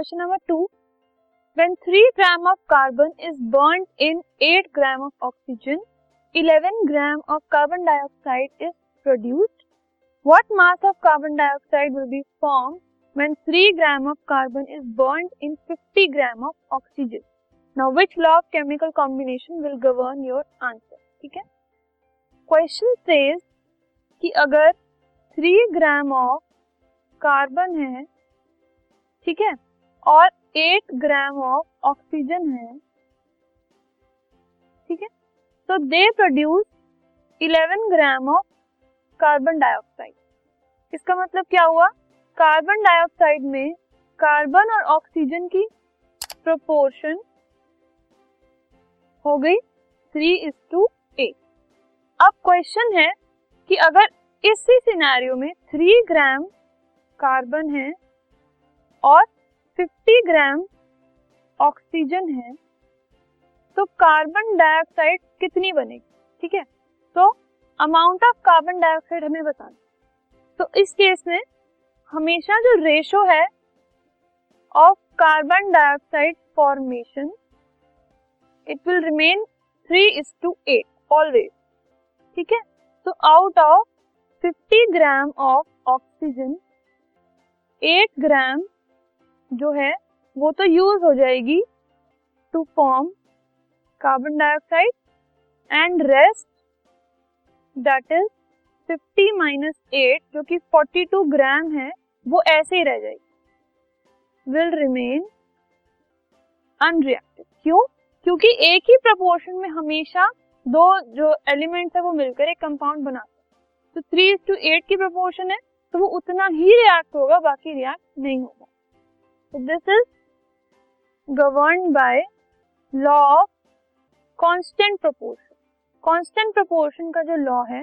Question number 2. When 3 gram of carbon is burnt in 8 gram of oxygen, 11 gram of carbon dioxide is produced. What mass of carbon dioxide will be formed when 3 gram of carbon is burnt in 50 gram of oxygen? Now which law of chemical combination will govern your answer? ठीक है question says कि अगर 3 ग्राम of carbon है ठीक है और 8 ग्राम of oxygen है। ठीक है? तो they produce 11 gram of carbon dioxide इसका मतलब क्या हुआ? कार्बन डाइऑक्साइड में कार्बन और ऑक्सीजन की प्रोपोर्शन हो गई थ्री इज़ टू एट अब क्वेश्चन है कि अगर इसी सिनेरियो में थ्री ग्राम कार्बन है और 50 ग्राम ऑक्सीजन है तो कार्बन डाइऑक्साइड कितनी बनेगी? ठीक है? तो अमाउंट ऑफ़ कार्बन डाइऑक्साइड हमें बताना तो इस केस में हमेशा जो रेशो है of carbon dioxide formation it will remain three is to eight always ठीक है? तो out of 50 gram of oxygen 8 gram जो है, वो तो यूज़ हो जाएगी to form carbon dioxide and rest that is 50 minus eight जो कि 42 ग्राम है, वो ऐसे ही रह जाएगी। विल रिमेन अनरिएक्टिव क्यों? क्योंकि एक ही प्रपोर्शन में हमेशा दो जो एलिमेंट्स है, वो मिलकर एक कंपाउंड बनाते हैं। तो थ्री टू एट की प्रपोर्शन है तो वो उतना ही रिएक्ट होगा, बाकी रिएक्ट नहीं होगा। This is govern by law of constant proportion constant proportion का जो लॉ है,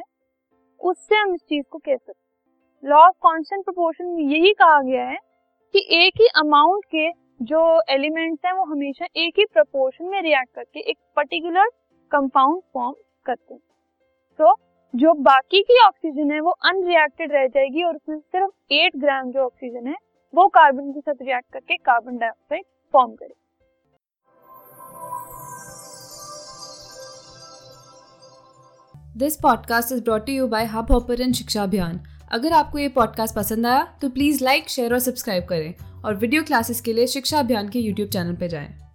उससे हम इस चीज़ को कह सकते लॉ ऑफ़ कांस्टेंट प्रोपोर्शन में यही कहा गया है कि एक ही अमाउंट के जो एलिमेंट्स हैं, वो हमेशा एक ही प्रोपोर्शन में रिएक्ट करके एक पर्टिकुलर कंपाउंड फॉर्म करते हैं। तो जो बाकी की ऑक्सीजन है, वो अनरिएक्टेड रह जाएगी और उसमें सिर्फ़ एट ग्राम जो ऑक्सीजन है वो कार्बन के साथ रिएक्ट करके कार्बन डाइऑक्साइड फॉर्म करे। This podcast is brought you by Hub Hopper शिक्षा अभियान अगर आपको ये पॉडकास्ट पसंद आया तो प्लीज़ लाइक शेयर और सब्सक्राइब करें। और वीडियो क्लासेस के लिए शिक्षा अभियान के यूट्यूब चैनल पर जाएँ।